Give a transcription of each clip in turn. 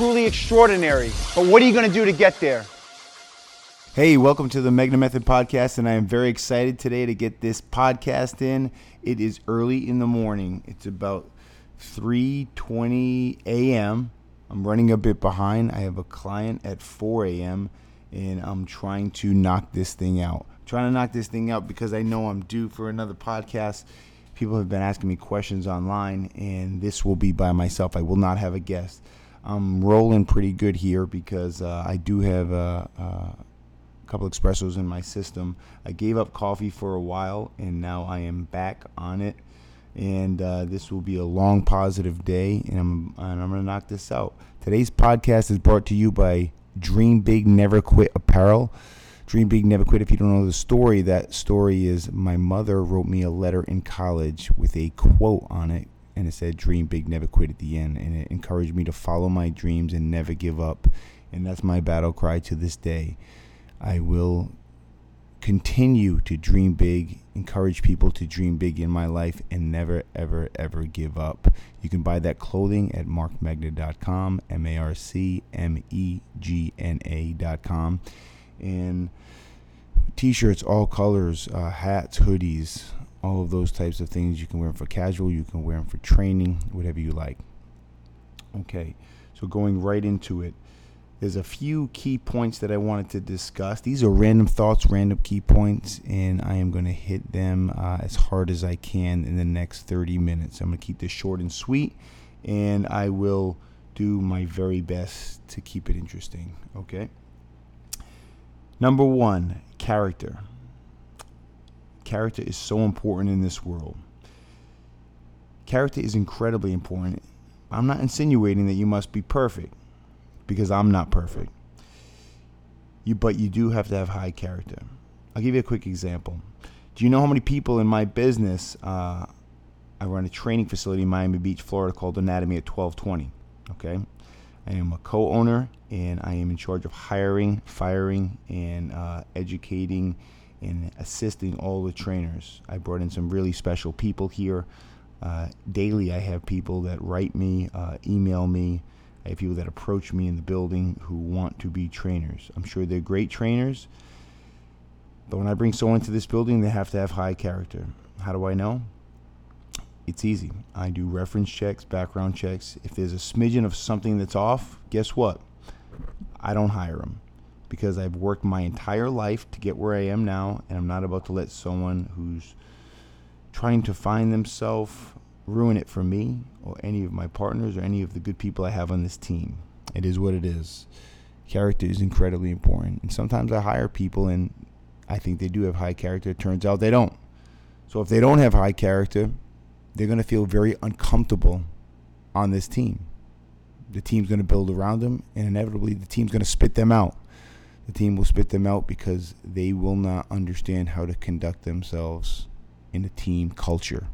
truly extraordinary. But what are you going to do to get there? Hey, welcome to the Megna Method podcast, and I am very excited today to get this podcast in. It is early in the morning. It's about 3:20 a.m. I'm running a bit behind. I have a client at 4 a.m. and I'm trying to knock this thing out. I'm trying to knock this thing out because I know I'm due for another podcast. People have been asking me questions online, and this will be by myself. I will not have a guest. I'm rolling pretty good here because uh, I do have a. a couple espressos in my system. I gave up coffee for a while, and now I am back on it. And uh, this will be a long positive day, and I'm and I'm gonna knock this out. Today's podcast is brought to you by Dream Big Never Quit Apparel. Dream Big Never Quit. If you don't know the story, that story is my mother wrote me a letter in college with a quote on it, and it said "Dream Big Never Quit" at the end, and it encouraged me to follow my dreams and never give up. And that's my battle cry to this day. I will continue to dream big, encourage people to dream big in my life, and never, ever, ever give up. You can buy that clothing at marcmegna.com, M A R C M E G N A.com. And t shirts, all colors, uh, hats, hoodies, all of those types of things. You can wear them for casual, you can wear them for training, whatever you like. Okay, so going right into it. There's a few key points that I wanted to discuss. These are random thoughts, random key points, and I am going to hit them uh, as hard as I can in the next 30 minutes. I'm going to keep this short and sweet, and I will do my very best to keep it interesting. Okay? Number one, character. Character is so important in this world. Character is incredibly important. I'm not insinuating that you must be perfect because I'm not perfect. You, but you do have to have high character. I'll give you a quick example. Do you know how many people in my business? Uh, I run a training facility in Miami Beach, Florida, called Anatomy at 1220. Okay, I am a co-owner and I am in charge of hiring, firing, and uh, educating and assisting all the trainers. I brought in some really special people here. Uh, daily, I have people that write me, uh, email me, I have people that approach me in the building who want to be trainers. I'm sure they're great trainers, but when I bring someone to this building, they have to have high character. How do I know? It's easy. I do reference checks, background checks. If there's a smidgen of something that's off, guess what? I don't hire them because I've worked my entire life to get where I am now, and I'm not about to let someone who's trying to find themselves ruin it for me or any of my partners or any of the good people I have on this team. It is what it is. Character is incredibly important. And sometimes I hire people and I think they do have high character. It turns out they don't. So if they don't have high character, they're going to feel very uncomfortable on this team. The team's going to build around them, and inevitably, the team's going to spit them out. The team will spit them out because they will not understand how to conduct themselves in a team culture.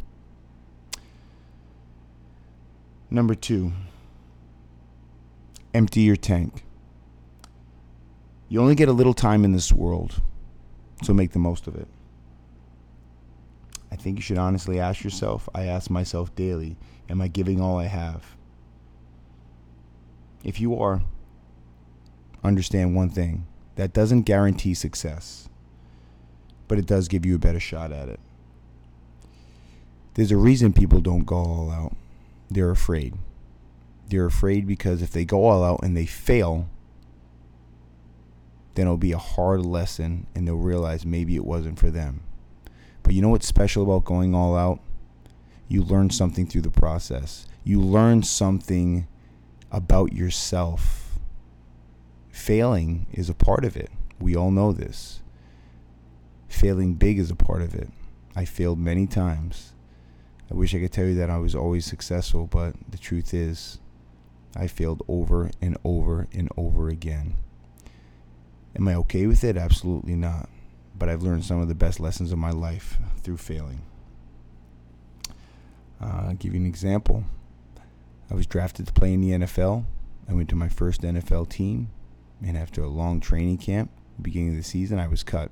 Number two, empty your tank. You only get a little time in this world, so make the most of it. I think you should honestly ask yourself, I ask myself daily, am I giving all I have? If you are, understand one thing that doesn't guarantee success, but it does give you a better shot at it. There's a reason people don't go all out they're afraid. They're afraid because if they go all out and they fail, then it'll be a hard lesson and they'll realize maybe it wasn't for them. But you know what's special about going all out? You learn something through the process. You learn something about yourself. Failing is a part of it. We all know this. Failing big is a part of it. I failed many times. I wish I could tell you that I was always successful, but the truth is, I failed over and over and over again. Am I okay with it? Absolutely not. But I've learned some of the best lessons of my life through failing. Uh, I'll give you an example. I was drafted to play in the NFL. I went to my first NFL team, and after a long training camp, beginning of the season, I was cut.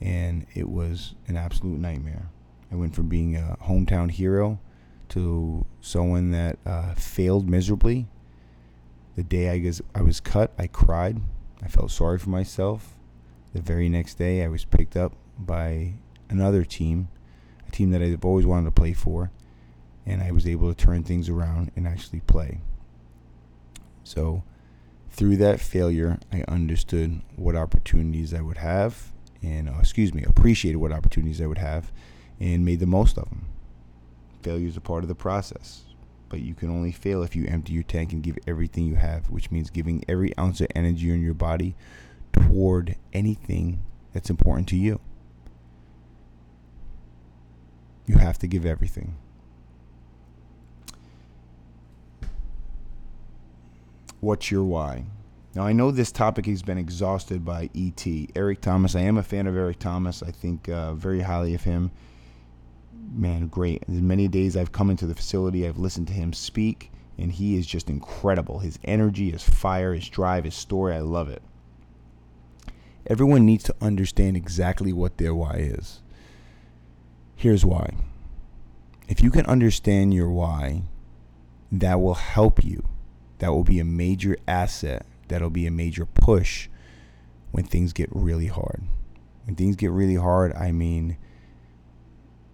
And it was an absolute nightmare. I went from being a hometown hero to someone that uh, failed miserably. The day I was, I was cut, I cried. I felt sorry for myself. The very next day, I was picked up by another team, a team that I've always wanted to play for, and I was able to turn things around and actually play. So, through that failure, I understood what opportunities I would have, and uh, excuse me, appreciated what opportunities I would have, and made the most of them. Failure is a part of the process, but you can only fail if you empty your tank and give everything you have, which means giving every ounce of energy in your body toward anything that's important to you. You have to give everything. What's your why? Now, I know this topic has been exhausted by E.T. Eric Thomas. I am a fan of Eric Thomas. I think uh, very highly of him. Man, great. There's many days I've come into the facility, I've listened to him speak, and he is just incredible. His energy, his fire, his drive, his story, I love it. Everyone needs to understand exactly what their why is. Here's why. If you can understand your why, that will help you. That will be a major asset. That'll be a major push when things get really hard. When things get really hard, I mean,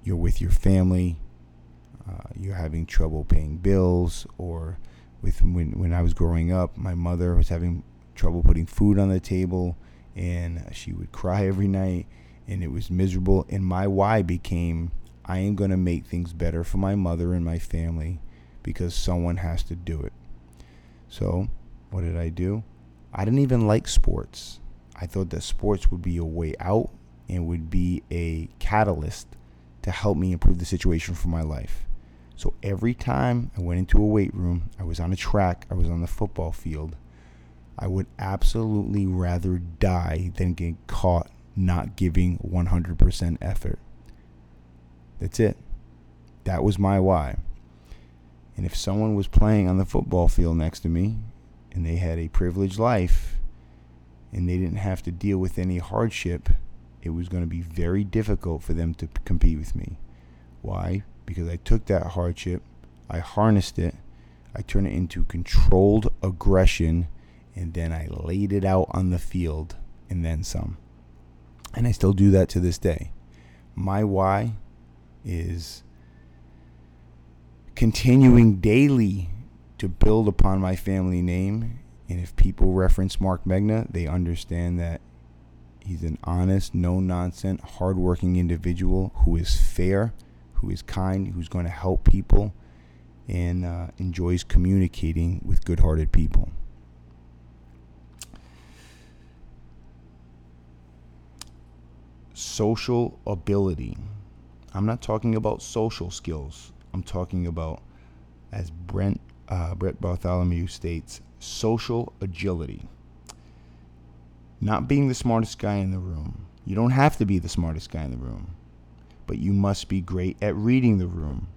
you're with your family, uh, you're having trouble paying bills, or with when, when I was growing up, my mother was having trouble putting food on the table and she would cry every night and it was miserable and my why became I am going to make things better for my mother and my family because someone has to do it. So, what did I do? I didn't even like sports. I thought that sports would be a way out and would be a catalyst to help me improve the situation for my life. So every time I went into a weight room, I was on a track, I was on the football field, I would absolutely rather die than get caught not giving 100% effort. That's it. That was my why. And if someone was playing on the football field next to me and they had a privileged life and they didn't have to deal with any hardship, it was going to be very difficult for them to compete with me. Why? Because I took that hardship, I harnessed it, I turned it into controlled aggression and then I laid it out on the field and then some. And I still do that to this day. My why is continuing daily to build upon my family name. And if people reference Marc Megna, they understand that he's an honest, no nonsense, hardworking individual who is fair, who is kind, who's going to help people, and uh, enjoys communicating with good hearted people. social ability. I'm not talking about social skills. I'm talking about, as Brent uh, Brett Bartholomew states, social agility. Not being the smartest guy in the room. You don't have to be the smartest guy in the room, but you must be great at reading the room.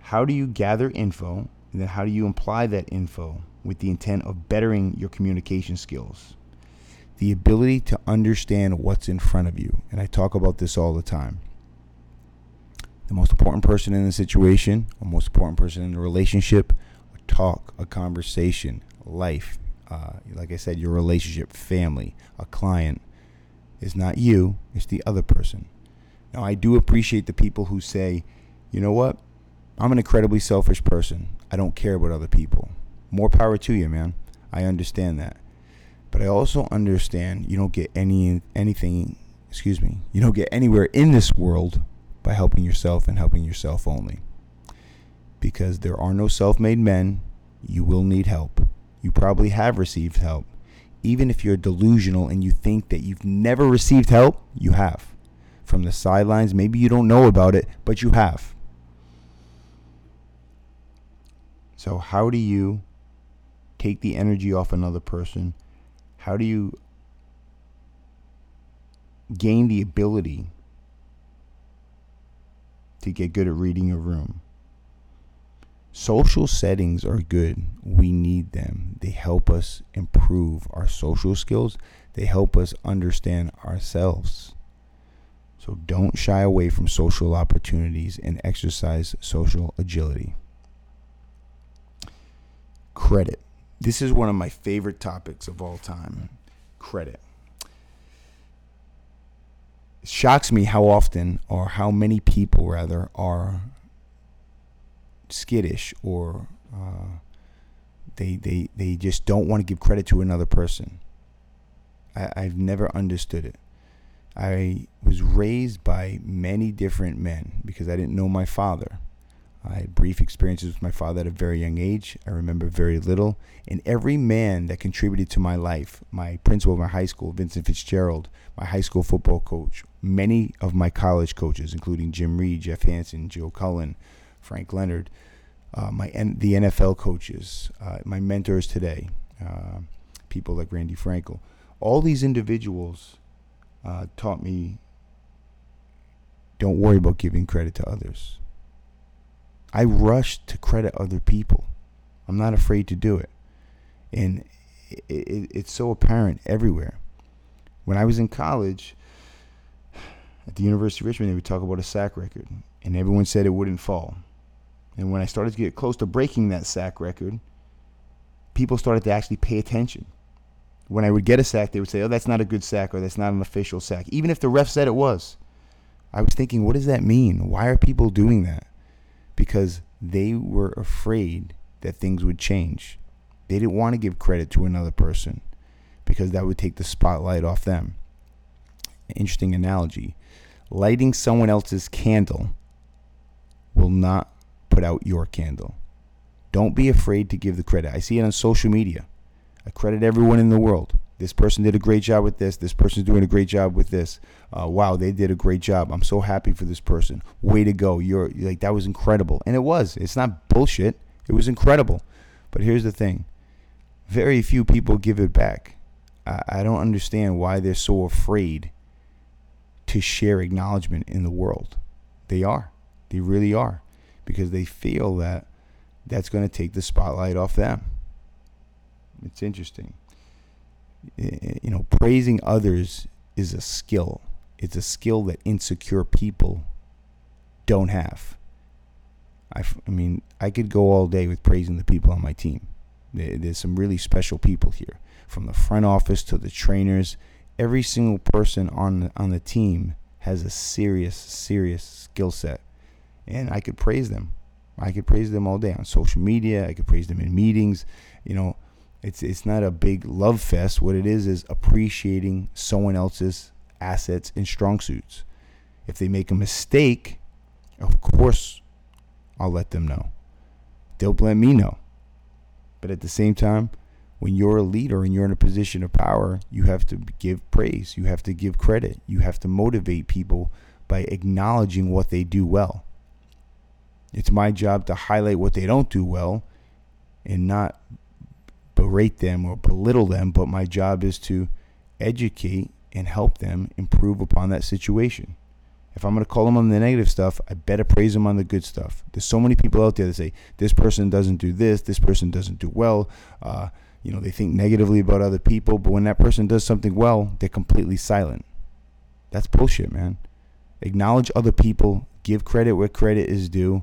How do you gather info, and then how do you apply that info with the intent of bettering your communication skills? the ability to understand what's in front of you. And I talk about this all the time. The most important person in the situation, or most important person in the relationship, a talk, a conversation, life, uh, like I said, your relationship, family, a client, is not you, it's the other person. Now, I do appreciate the people who say, you know what? I'm an incredibly selfish person. I don't care about other people. More power to you, man. I understand that. But I also understand you don't get any anything, excuse me, you don't get anywhere in this world by helping yourself and helping yourself only. Because there are no self-made men, you will need help. You probably have received help. Even if you're delusional and you think that you've never received help, you have. From the sidelines, maybe you don't know about it, but you have. So, how do you take the energy off another person? How do you gain the ability to get good at reading a room? Social settings are good. We need them. They help us improve our social skills, they help us understand ourselves. So don't shy away from social opportunities and exercise social agility. Credit. This is one of my favorite topics of all time credit. Shocks me how often, or how many people rather, are skittish or uh, they, they, they just don't want to give credit to another person. I, I've never understood it. I was raised by many different men because I didn't know my father. I had brief experiences with my father at a very young age. I remember very little. And every man that contributed to my life, my principal of my high school, Vincent Fitzgerald, my high school football coach, many of my college coaches, including Jim Reed, Jeff Hanson, Joe Cullen, Frank Leonard, uh, my the NFL coaches, uh, my mentors today, uh, people like Randy Frankel, all these individuals uh, taught me don't worry about giving credit to others. I rush to credit other people. I'm not afraid to do it. And it, it, it's so apparent everywhere. When I was in college at the University of Richmond, they would talk about a sack record, and everyone said it wouldn't fall. And when I started to get close to breaking that sack record, people started to actually pay attention. When I would get a sack, they would say, "Oh, that's not a good sack, or that's not an official sack," even if the ref said it was. I was thinking, what does that mean? Why are people doing that? because they were afraid that things would change. They didn't want to give credit to another person because that would take the spotlight off them. Interesting analogy. Lighting someone else's candle will not put out your candle. Don't be afraid to give the credit. I see it on social media. I credit everyone in the world. This person did a great job with this. This person's doing a great job with this. Uh, wow, they did a great job. I'm so happy for this person. Way to go. You're like that was incredible, and it was. It's not bullshit. It was incredible. But here's the thing: very few people give it back. I, I don't understand why they're so afraid to share acknowledgement in the world. They are. They really are, because they feel that that's going to take the spotlight off them. It's interesting you know, praising others is a skill. It's a skill that insecure people don't have. I, I mean, I could go all day with praising the people on my team. There's some really special people here, from the front office to the trainers. Every single person on the, on the team has a serious, serious skill set, and I could praise them. I could praise them all day on social media. I could praise them in meetings. You know, it's it's not a big love fest. What it is is appreciating someone else's assets and strong suits. If they make a mistake, of course I'll let them know. They'll let me know. But at the same time, when you're a leader and you're in a position of power, you have to give praise. You have to give credit. You have to motivate people by acknowledging what they do well. It's my job to highlight what they don't do well and not berate them or belittle them, but my job is to educate and help them improve upon that situation. If I'm going to call them on the negative stuff, I better praise them on the good stuff. There's so many people out there that say this person doesn't do this, this person doesn't do well. Uh, you know, they think negatively about other people, but when that person does something well, they're completely silent. That's bullshit, man. Acknowledge other people, give credit where credit is due,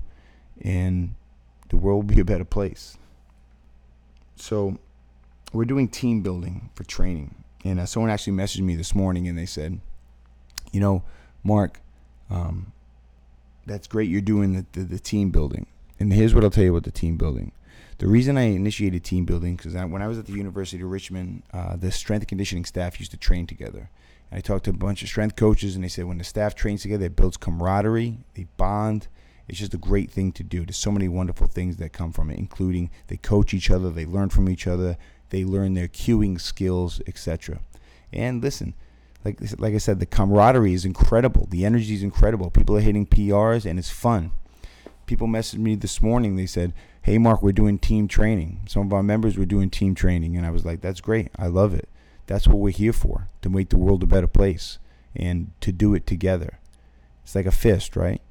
and the world will be a better place. So we're doing team building for training. And uh, someone actually messaged me this morning and they said, you know, Marc, um, that's great you're doing the, the, the, team building. And here's what I'll tell you about the team building. The reason I initiated team building, because when I was at the University of Richmond, uh, the strength conditioning staff used to train together. And I talked to a bunch of strength coaches, and they said when the staff trains together, it builds camaraderie, they bond, it's just a great thing to do. There's so many wonderful things that come from it, including they coach each other, they learn from each other, they learn their cueing skills, etc. And listen, like like I said, the camaraderie is incredible. The energy is incredible. People are hitting PRs and it's fun. People messaged me this morning. They said, hey, Marc, we're doing team training. Some of our members were doing team training. And I was like, that's great. I love it. That's what we're here for to make the world a better place and to do it together. It's like a fist, right?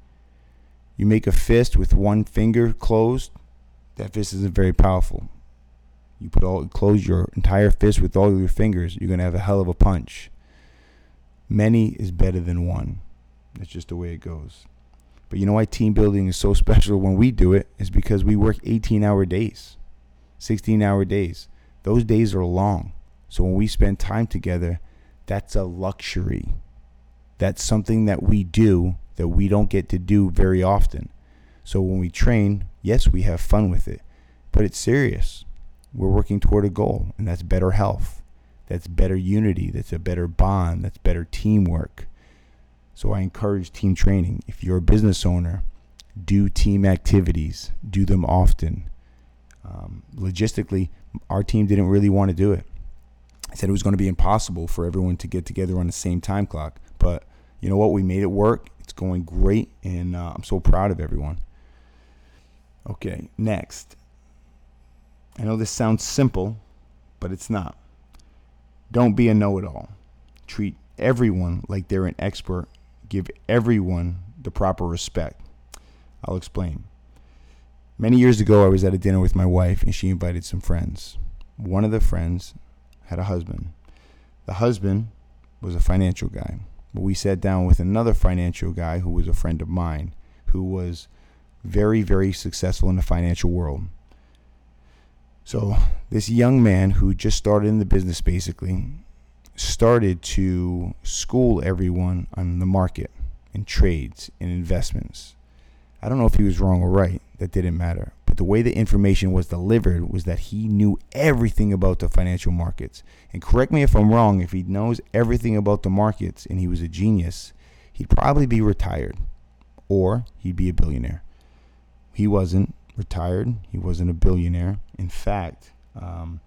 You make a fist with one finger closed, that fist isn't very powerful. You put all close your entire fist with all your fingers, you're gonna have a hell of a punch. Many is better than one. That's just the way it goes. But you know why team building is so special when we do it is because we work 18 hour days, 16 hour days. Those days are long. So when we spend time together, that's a luxury. That's something that we do that we don't get to do very often. So when we train, yes, we have fun with it, but it's serious. We're working toward a goal, and that's better health. That's better unity. That's a better bond. That's better teamwork. So I encourage team training. If you're a business owner, do team activities, do them often. Um, logistically, our team didn't really want to do it. I said it was going to be impossible for everyone to get together on the same time clock. But you know what? We made it work. It's going great, and uh, I'm so proud of everyone. Okay, next. I know this sounds simple, but it's not. Don't be a know it all. Treat everyone like they're an expert. Give everyone the proper respect. I'll explain. Many years ago, I was at a dinner with my wife, and she invited some friends. One of the friends had a husband. The husband was a financial guy. But we sat down with another financial guy who was a friend of mine, who was very, very successful in the financial world. So, this young man who just started in the business basically started to school everyone on the market and trades and investments. I don't know if he was wrong or right, that didn't matter. But the way the information was delivered was that he knew everything about the financial markets. And correct me if I'm wrong, if he knows everything about the markets and he was a genius, he'd probably be retired or he'd be a billionaire. He wasn't retired, he wasn't a billionaire. In fact, um,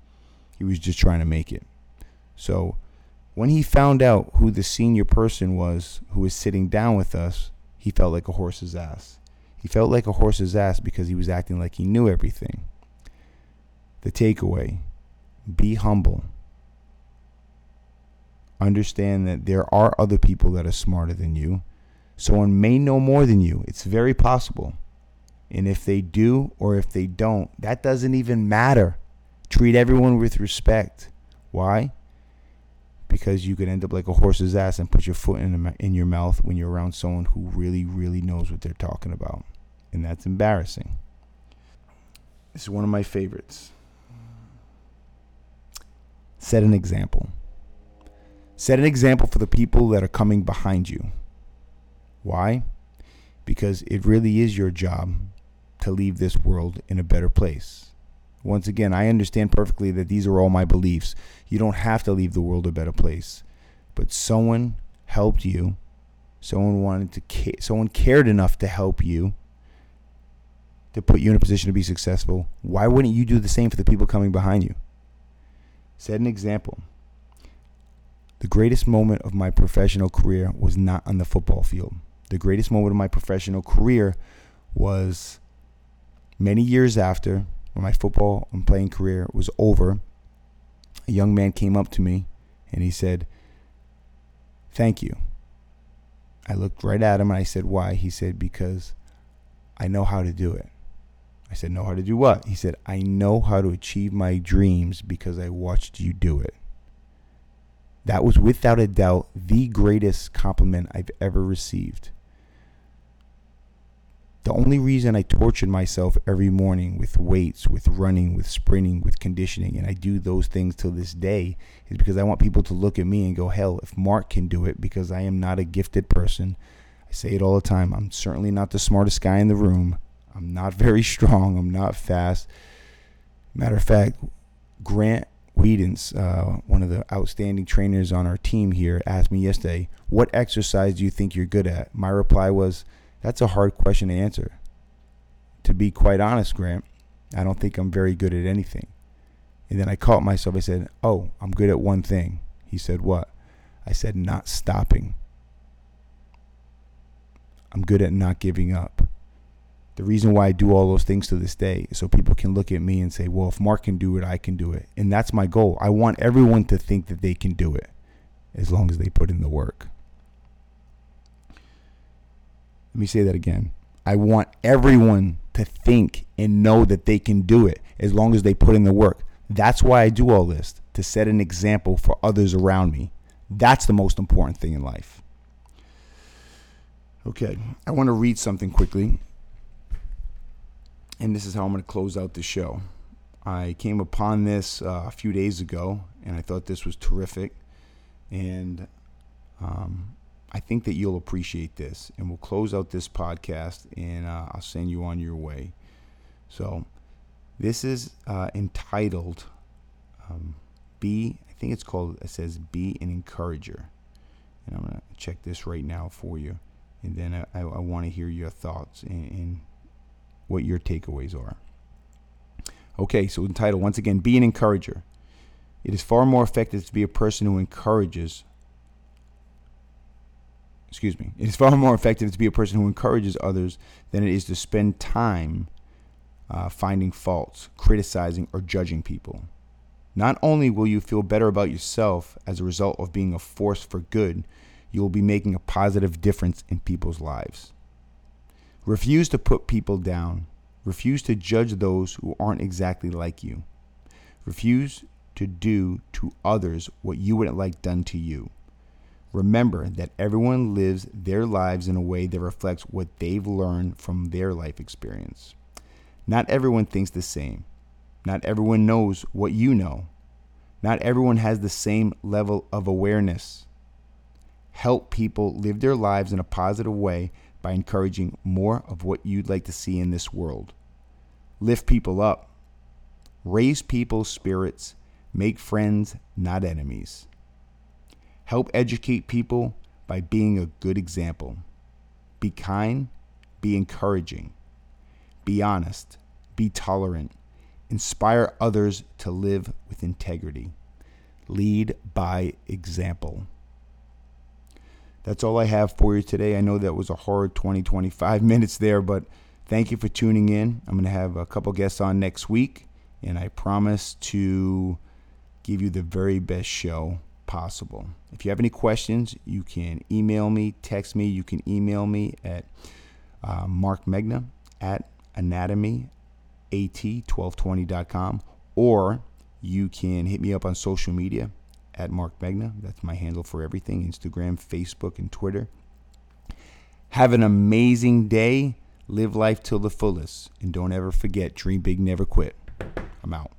he was just trying to make it. So when he found out who the senior person was who was sitting down with us, he felt like a horse's ass. He felt like a horse's ass because he was acting like he knew everything. The takeaway be humble. Understand that there are other people that are smarter than you. Someone may know more than you. It's very possible. And if they do or if they don't, that doesn't even matter. Treat everyone with respect. Why? Because you could end up like a horse's ass and put your foot in, in your mouth when you're around someone who really, really knows what they're talking about. And that's embarrassing. This is one of my favorites. Set an example. Set an example for the people that are coming behind you. Why? Because it really is your job to leave this world in a better place. Once again, I understand perfectly that these are all my beliefs. You don't have to leave the world a better place. But someone helped you. Someone wanted to ca- someone cared enough to help you to put you in a position to be successful. Why wouldn't you do the same for the people coming behind you? Set an example. The greatest moment of my professional career was not on the football field. The greatest moment of my professional career was Many years after, when my football and playing career was over, a young man came up to me and he said, Thank you. I looked right at him and I said, Why? He said, Because I know how to do it. I said, Know how to do what? He said, I know how to achieve my dreams because I watched you do it. That was without a doubt the greatest compliment I've ever received. The only reason I tortured myself every morning with weights, with running, with sprinting, with conditioning, and I do those things till this day is because I want people to look at me and go, hell, if Marc can do it, because I am not a gifted person. I say it all the time. I'm certainly not the smartest guy in the room. I'm not very strong. I'm not fast. Matter of fact, Grant Whedons, uh, one of the outstanding trainers on our team here, asked me yesterday, What exercise do you think you're good at? My reply was, that's a hard question to answer. To be quite honest, Grant, I don't think I'm very good at anything. And then I caught myself. I said, Oh, I'm good at one thing. He said, What? I said, Not stopping. I'm good at not giving up. The reason why I do all those things to this day is so people can look at me and say, well, if Marc can do it, I can do it. And that's my goal. I want everyone to think that they can do it as long as they put in the work. Let me say that again. I want everyone to think and know that they can do it as long as they put in the work. That's why I do all this, to set an example for others around me. That's the most important thing in life. Okay, I want to read something quickly and this is how I'm going to close out the show. I came upon this uh, a few days ago, and I thought this was terrific, and um, I think that you'll appreciate this. And we'll close out this podcast, and uh, I'll send you on your way. So, this is uh, entitled um, "Be." I think it's called. It says "Be an Encourager," and I'm gonna check this right now for you, and then I, I, I want to hear your thoughts and, and what your takeaways are. Okay, so entitled once again, Be an Encourager. It is far more effective to be a person who encourages. Excuse me. It is far more effective to be a person who encourages others than it is to spend time uh, finding faults, criticizing, or judging people. Not only will you feel better about yourself as a result of being a force for good, you will be making a positive difference in people's lives. Refuse to put people down. Refuse to judge those who aren't exactly like you. Refuse to do to others what you wouldn't like done to you. Remember that everyone lives their lives in a way that reflects what they've learned from their life experience. Not everyone thinks the same. Not everyone knows what you know. Not everyone has the same level of awareness. Help people live their lives in a positive way by encouraging more of what you'd like to see in this world. Lift people up, raise people's spirits, make friends, not enemies. Help educate people by being a good example. Be kind, be encouraging, be honest, be tolerant, inspire others to live with integrity. Lead by example. That's all I have for you today. I know that was a hard 20, 25 minutes there, but thank you for tuning in. I'm going to have a couple guests on next week, and I promise to give you the very best show possible. If you have any questions, you can email me, text me. You can email me at uh, Marc Megna at anatomyat1220.com, or you can hit me up on social media at Marc Megna. That's my handle for everything Instagram, Facebook, and Twitter. Have an amazing day. Live life till the fullest. And don't ever forget dream big, never quit. I'm out.